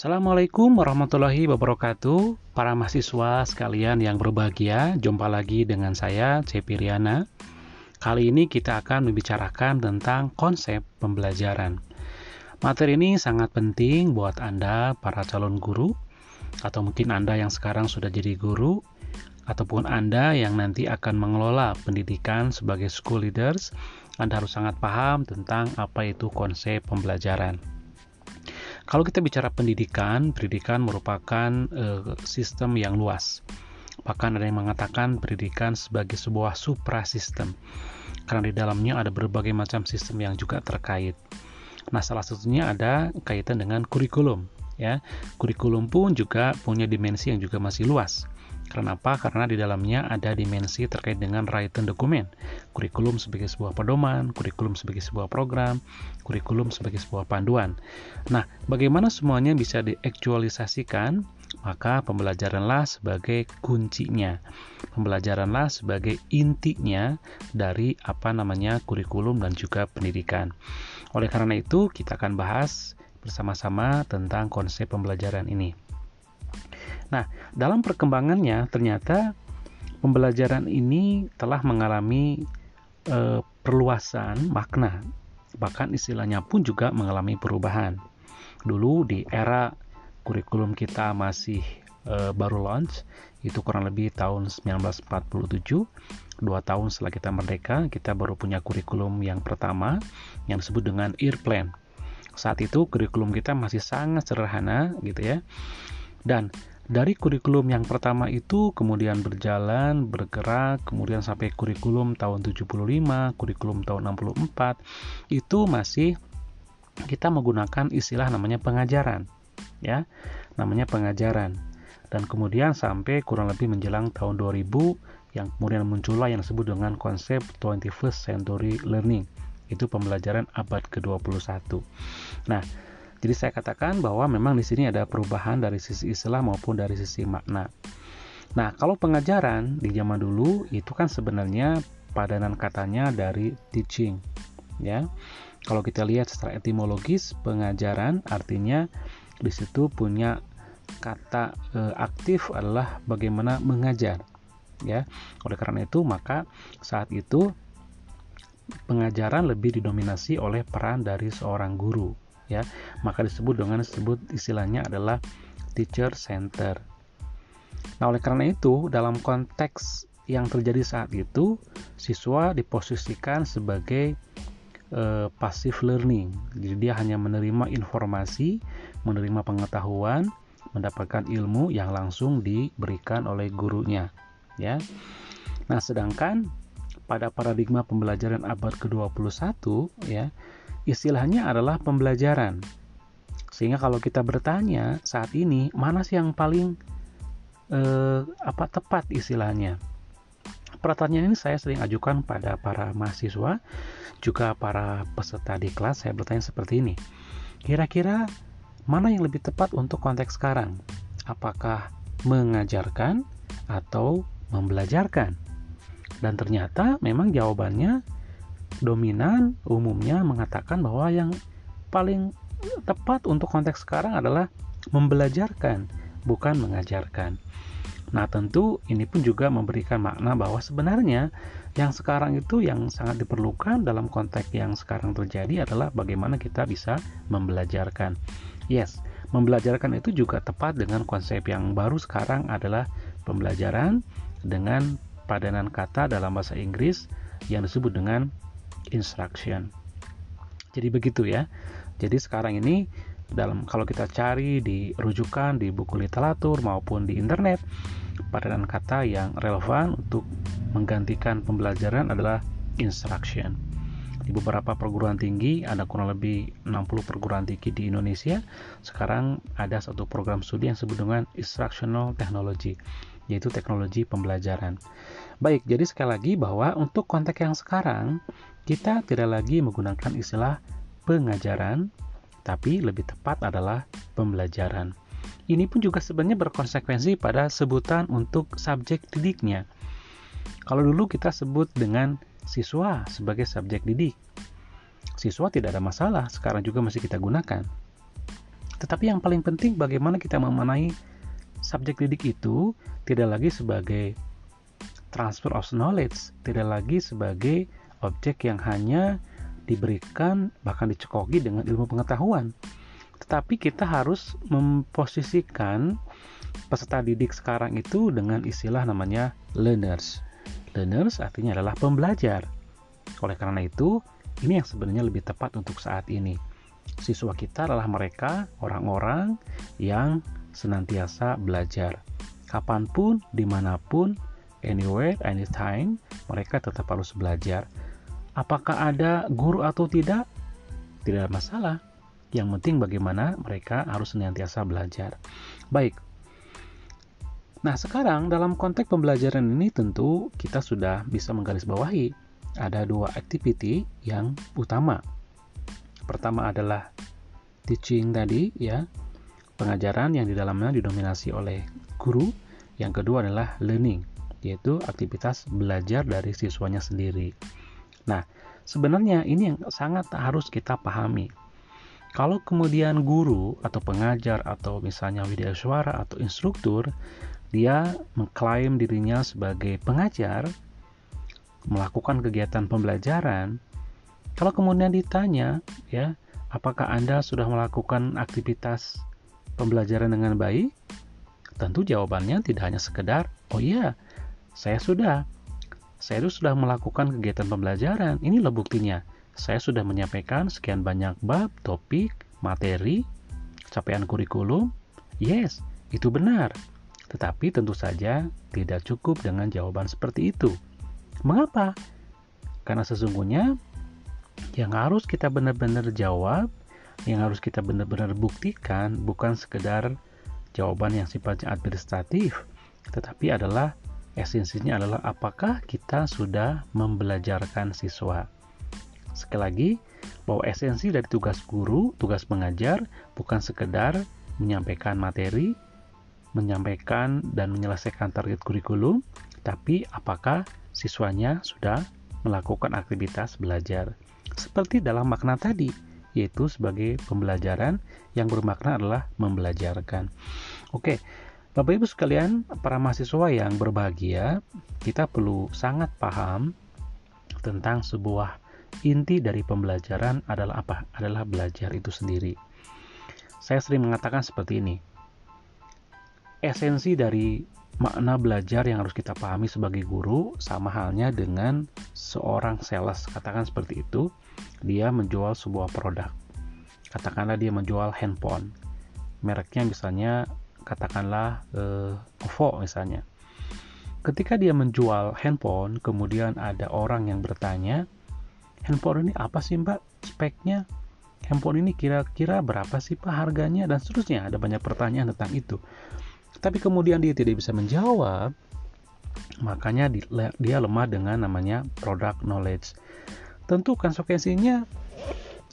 Assalamualaikum warahmatullahi wabarakatuh. Para mahasiswa sekalian yang berbahagia Jumpa lagi dengan saya, Cepiriana Kali ini kita akan membicarakan tentang konsep pembelajaran. Materi ini sangat penting buat Anda, para calon guru Atau mungkin Anda yang sekarang sudah jadi guru Ataupun Anda yang nanti akan mengelola pendidikan sebagai school leaders. Anda harus sangat paham tentang apa itu konsep pembelajaran kalau kita bicara pendidikan, pendidikan merupakan uh, sistem yang luas. Bahkan ada yang mengatakan pendidikan sebagai sebuah suprasistem. Karena di dalamnya ada berbagai macam sistem yang juga terkait. Nah, salah satunya ada kaitan dengan kurikulum, ya. Kurikulum pun juga punya dimensi yang juga masih luas. Karena apa? Karena di dalamnya ada dimensi terkait dengan written dokumen. Kurikulum sebagai sebuah pedoman, kurikulum sebagai sebuah program, kurikulum sebagai sebuah panduan. Nah, bagaimana semuanya bisa diaktualisasikan? Maka pembelajaranlah sebagai kuncinya. Pembelajaranlah sebagai intinya dari apa namanya kurikulum dan juga pendidikan. Oleh karena itu, kita akan bahas bersama-sama tentang konsep pembelajaran ini. Nah, dalam perkembangannya ternyata pembelajaran ini telah mengalami e, perluasan makna. Bahkan istilahnya pun juga mengalami perubahan. Dulu di era kurikulum kita masih e, baru launch, itu kurang lebih tahun 1947, dua tahun setelah kita merdeka, kita baru punya kurikulum yang pertama yang disebut dengan Ear Plan. Saat itu kurikulum kita masih sangat sederhana gitu ya. Dan dari kurikulum yang pertama itu kemudian berjalan, bergerak, kemudian sampai kurikulum tahun 75, kurikulum tahun 64, itu masih kita menggunakan istilah namanya pengajaran, ya, namanya pengajaran. Dan kemudian sampai kurang lebih menjelang tahun 2000 yang kemudian muncullah yang disebut dengan konsep 21st century learning. Itu pembelajaran abad ke-21. Nah, jadi saya katakan bahwa memang di sini ada perubahan dari sisi istilah maupun dari sisi makna. Nah, kalau pengajaran di zaman dulu itu kan sebenarnya padanan katanya dari teaching, ya. Kalau kita lihat secara etimologis, pengajaran artinya di situ punya kata e, aktif adalah bagaimana mengajar, ya. Oleh karena itu, maka saat itu pengajaran lebih didominasi oleh peran dari seorang guru ya. Maka disebut dengan disebut istilahnya adalah teacher center. Nah oleh karena itu dalam konteks yang terjadi saat itu siswa diposisikan sebagai uh, passive learning. Jadi dia hanya menerima informasi menerima pengetahuan mendapatkan ilmu yang langsung diberikan oleh gurunya ya. Nah sedangkan pada paradigma pembelajaran abad ke-21 ya istilahnya adalah pembelajaran. Sehingga kalau kita bertanya saat ini mana sih yang paling eh, apa tepat istilahnya? Pertanyaan ini saya sering ajukan pada para mahasiswa, juga para peserta di kelas. Saya bertanya seperti ini: kira-kira mana yang lebih tepat untuk konteks sekarang? Apakah mengajarkan atau membelajarkan? Dan ternyata memang jawabannya dominan umumnya mengatakan bahwa yang paling tepat untuk konteks sekarang adalah membelajarkan, bukan mengajarkan. Nah, tentu ini pun juga memberikan makna bahwa sebenarnya yang sekarang itu yang sangat diperlukan dalam konteks yang sekarang terjadi adalah bagaimana kita bisa membelajarkan. Yes, membelajarkan itu juga tepat dengan konsep yang baru sekarang adalah pembelajaran dengan padanan kata dalam bahasa Inggris yang disebut dengan instruction. Jadi begitu ya. Jadi sekarang ini dalam kalau kita cari di rujukan di buku literatur maupun di internet padanan kata yang relevan untuk menggantikan pembelajaran adalah instruction. Di beberapa perguruan tinggi ada kurang lebih 60 perguruan tinggi di Indonesia. Sekarang ada satu program studi yang disebut dengan instructional technology, yaitu teknologi pembelajaran. Baik, jadi sekali lagi bahwa untuk konteks yang sekarang kita tidak lagi menggunakan istilah pengajaran, tapi lebih tepat adalah pembelajaran. Ini pun juga sebenarnya berkonsekuensi pada sebutan untuk subjek didiknya. Kalau dulu kita sebut dengan siswa sebagai subjek didik. Siswa tidak ada masalah, sekarang juga masih kita gunakan. Tetapi yang paling penting bagaimana kita memenai subjek didik itu tidak lagi sebagai transfer of knowledge, tidak lagi sebagai objek yang hanya diberikan bahkan dicekoki dengan ilmu pengetahuan. Tetapi kita harus memposisikan peserta didik sekarang itu dengan istilah namanya learners. Learners artinya adalah pembelajar. Oleh karena itu, ini yang sebenarnya lebih tepat untuk saat ini. Siswa kita adalah mereka, orang-orang yang senantiasa belajar. Kapan pun, di mana pun, anywhere, anytime, mereka tetap harus belajar. Apakah ada guru atau tidak? Tidak ada masalah. Yang penting bagaimana mereka harus senantiasa belajar. Baik. Nah, sekarang dalam konteks pembelajaran ini tentu kita sudah bisa menggarisbawahi ada dua activity yang utama. Pertama adalah teaching tadi ya, pengajaran yang di dalamnya didominasi oleh guru. Yang kedua adalah learning, yaitu aktivitas belajar dari siswanya sendiri. Nah, sebenarnya ini yang sangat harus kita pahami. Kalau kemudian guru atau pengajar atau misalnya widya suara atau instruktur dia mengklaim dirinya sebagai pengajar, melakukan kegiatan pembelajaran, kalau kemudian ditanya, ya, apakah Anda sudah melakukan aktivitas pembelajaran dengan baik? Tentu jawabannya tidak hanya sekedar, oh iya, saya sudah. Saya itu sudah melakukan kegiatan pembelajaran. Inilah buktinya. Saya sudah menyampaikan sekian banyak bab, topik, materi, capaian kurikulum. Yes, itu benar. Tetapi tentu saja tidak cukup dengan jawaban seperti itu. Mengapa? Karena sesungguhnya yang harus kita benar-benar jawab, yang harus kita benar-benar buktikan bukan sekedar jawaban yang sifatnya administratif, tetapi adalah esensinya adalah apakah kita sudah membelajarkan siswa. Sekali lagi, bahwa esensi dari tugas guru, tugas mengajar bukan sekedar menyampaikan materi, menyampaikan dan menyelesaikan target kurikulum, tapi apakah siswanya sudah melakukan aktivitas belajar. Seperti dalam makna tadi, yaitu sebagai pembelajaran yang bermakna adalah membelajarkan. Oke, Bapak Ibu sekalian, para mahasiswa yang berbahagia, kita perlu sangat paham tentang sebuah inti dari pembelajaran adalah apa? Adalah belajar itu sendiri. Saya sering mengatakan seperti ini. Esensi dari makna belajar yang harus kita pahami sebagai guru sama halnya dengan seorang sales katakan seperti itu dia menjual sebuah produk katakanlah dia menjual handphone mereknya misalnya katakanlah eh, OVO misalnya. Ketika dia menjual handphone kemudian ada orang yang bertanya handphone ini apa sih mbak? Speknya? Handphone ini kira-kira berapa sih pak harganya? Dan seterusnya. Ada banyak pertanyaan tentang itu. Tapi kemudian dia tidak bisa menjawab, makanya dia lemah dengan namanya product knowledge. Tentu konsekuensinya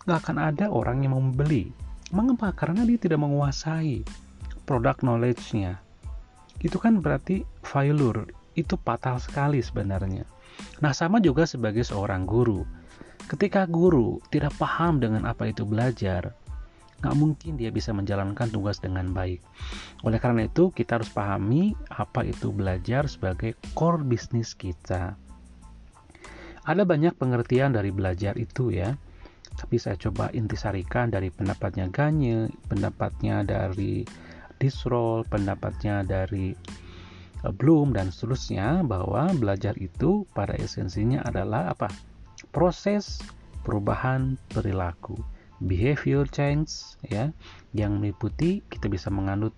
nggak akan ada orang yang mau membeli. Mengapa? Karena dia tidak menguasai product knowledge-nya. Itu kan berarti failure, itu fatal sekali sebenarnya. Nah, sama juga sebagai seorang guru. Ketika guru tidak paham dengan apa itu belajar, nggak mungkin dia bisa menjalankan tugas dengan baik. Oleh karena itu, kita harus pahami apa itu belajar sebagai core bisnis kita. Ada banyak pengertian dari belajar itu ya, tapi saya coba intisarikan dari pendapatnya Ganye, pendapatnya dari Disroll, pendapatnya dari eh, Bloom dan seterusnya bahwa belajar itu pada esensinya adalah apa? Proses perubahan perilaku behavior change ya yang meliputi kita bisa menganut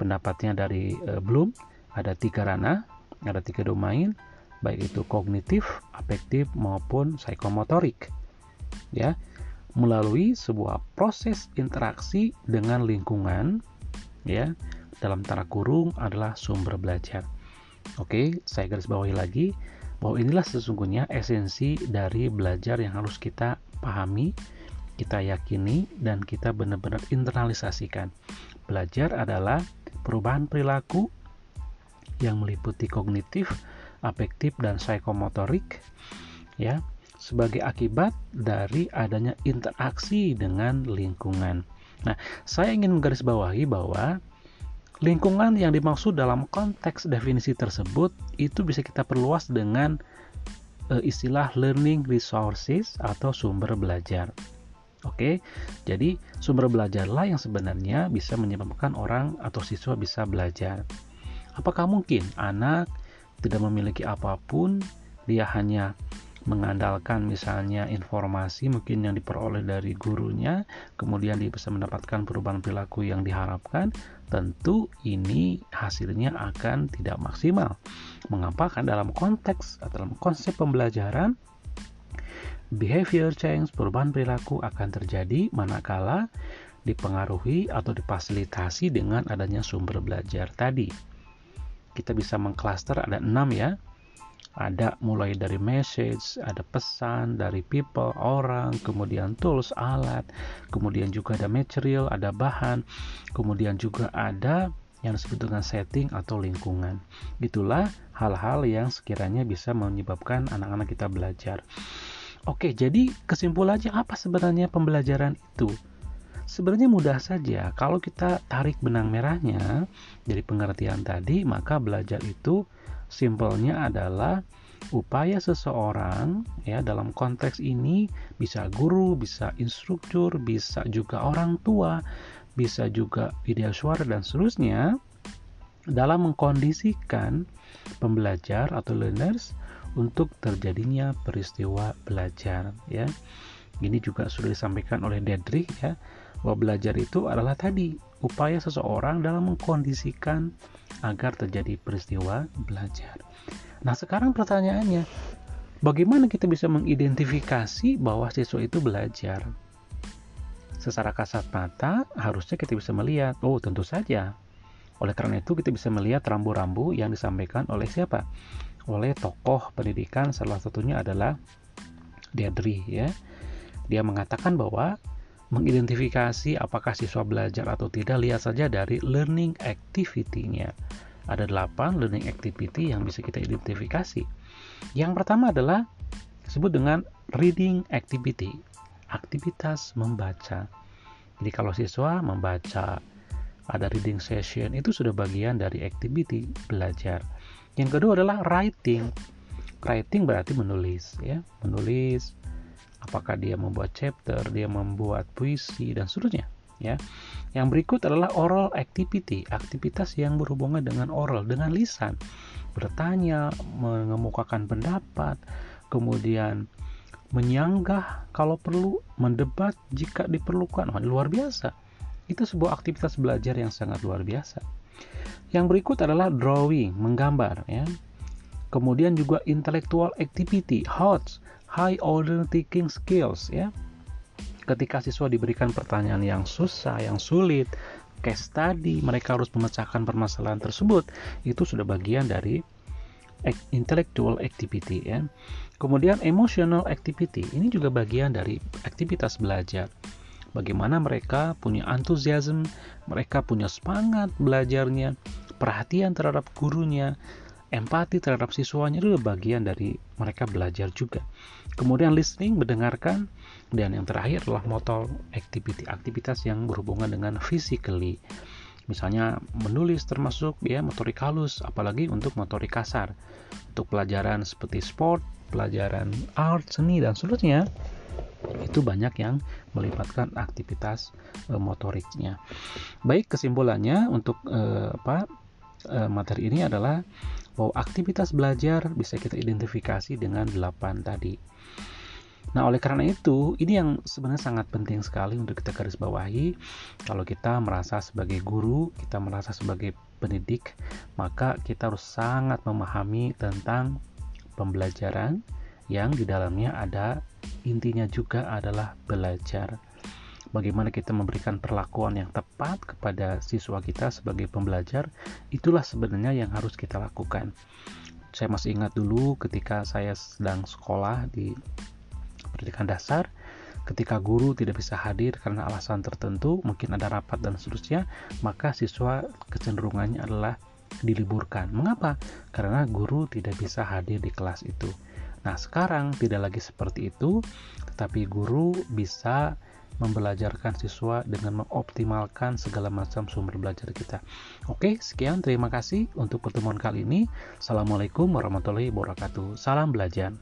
pendapatnya dari uh, Bloom ada tiga ranah ada tiga domain baik itu kognitif, afektif maupun psikomotorik ya melalui sebuah proses interaksi dengan lingkungan ya dalam tanda kurung adalah sumber belajar. Oke, saya garis bawahi lagi bahwa inilah sesungguhnya esensi dari belajar yang harus kita pahami kita yakini dan kita benar-benar internalisasikan. Belajar adalah perubahan perilaku yang meliputi kognitif, afektif dan psikomotorik ya sebagai akibat dari adanya interaksi dengan lingkungan. Nah, saya ingin menggarisbawahi bahwa lingkungan yang dimaksud dalam konteks definisi tersebut itu bisa kita perluas dengan e, istilah learning resources atau sumber belajar. Oke, jadi sumber belajarlah yang sebenarnya bisa menyebabkan orang atau siswa bisa belajar. Apakah mungkin anak tidak memiliki apa pun, dia hanya mengandalkan misalnya informasi mungkin yang diperoleh dari gurunya, kemudian dia bisa mendapatkan perubahan perilaku yang diharapkan, tentu ini hasilnya akan tidak maksimal. Mengapa? Kan dalam konteks atau dalam konsep pembelajaran behavior change, perubahan perilaku akan terjadi manakala dipengaruhi atau difasilitasi dengan adanya sumber belajar tadi. Kita bisa mengklaster ada enam ya, ada mulai dari message, ada pesan dari people, orang, kemudian tools, alat, kemudian juga ada material, ada bahan, kemudian juga ada yang disebut dengan setting atau lingkungan. Itulah hal-hal yang sekiranya bisa menyebabkan anak-anak kita belajar. Oke, jadi kesimpulannya apa sebenarnya pembelajaran itu? Sebenarnya mudah saja. Kalau kita tarik benang merahnya dari pengertian tadi, maka belajar itu Simpelnya adalah upaya seseorang ya dalam konteks ini bisa guru, bisa instruktur, bisa juga orang tua, bisa juga video suara dan seterusnya dalam mengkondisikan pembelajar atau learners untuk terjadinya peristiwa belajar ya. Ini juga sudah disampaikan oleh Dedrick ya bahwa belajar itu adalah tadi upaya seseorang dalam mengkondisikan agar terjadi peristiwa belajar. Nah, sekarang pertanyaannya, bagaimana kita bisa mengidentifikasi bahwa siswa itu belajar? Secara kasat mata, harusnya kita bisa melihat, oh tentu saja. Oleh karena itu, kita bisa melihat rambu-rambu yang disampaikan oleh siapa? Oleh tokoh pendidikan, salah satunya adalah Deadri ya. Dia mengatakan bahwa mengidentifikasi apakah siswa belajar atau tidak lihat saja dari learning activity-nya. Ada 8 learning activity yang bisa kita identifikasi. Yang pertama adalah disebut dengan reading activity, aktivitas membaca. Jadi kalau siswa membaca, ada reading session itu sudah bagian dari activity belajar. Yang kedua adalah writing. Writing berarti menulis ya, menulis apakah dia membuat chapter, dia membuat puisi dan seterusnya ya. Yang berikut adalah oral activity, aktivitas yang berhubungan dengan oral, dengan lisan. Bertanya, mengemukakan pendapat, kemudian menyanggah kalau perlu, mendebat jika diperlukan. Wah, luar biasa. Itu sebuah aktivitas belajar yang sangat luar biasa. Yang berikut adalah drawing, menggambar ya. Kemudian juga intellectual activity, HOTS, high order thinking skills ya. Ketika siswa diberikan pertanyaan yang susah, yang sulit, case study, mereka harus memecahkan permasalahan tersebut, itu sudah bagian dari intellectual activity ya. Kemudian emotional activity, ini juga bagian dari aktivitas belajar. Bagaimana mereka punya antusiasme, mereka punya semangat belajarnya, perhatian terhadap gurunya, empati terhadap siswanya itu bagian dari mereka belajar juga. Kemudian listening, mendengarkan, dan yang terakhir adalah motor activity, aktivitas yang berhubungan dengan physically. Misalnya menulis termasuk ya motorik halus, apalagi untuk motorik kasar. Untuk pelajaran seperti sport, pelajaran art, seni dan seterusnya itu banyak yang melibatkan aktivitas e, motoriknya. Baik kesimpulannya untuk e, apa e, materi ini adalah bahwa aktivitas belajar bisa kita identifikasi dengan 8 tadi. Nah, oleh karena itu, ini yang sebenarnya sangat penting sekali untuk kita garis bawahi. Kalau kita merasa sebagai guru, kita merasa sebagai pendidik, maka kita harus sangat memahami tentang pembelajaran yang di dalamnya ada intinya juga adalah belajar bagaimana kita memberikan perlakuan yang tepat kepada siswa kita sebagai pembelajar, itulah sebenarnya yang harus kita lakukan. Saya masih ingat dulu ketika saya sedang sekolah di pendidikan dasar, ketika guru tidak bisa hadir karena alasan tertentu, mungkin ada rapat dan seterusnya, maka siswa kecenderungannya adalah diliburkan. Mengapa? Karena guru tidak bisa hadir di kelas itu. Nah, sekarang tidak lagi seperti itu, tetapi guru bisa membelajarkan siswa dengan mengoptimalkan segala macam sumber belajar kita. Oke, sekian terima kasih untuk pertemuan kali ini. Assalamualaikum warahmatullahi wabarakatuh. Salam belajar.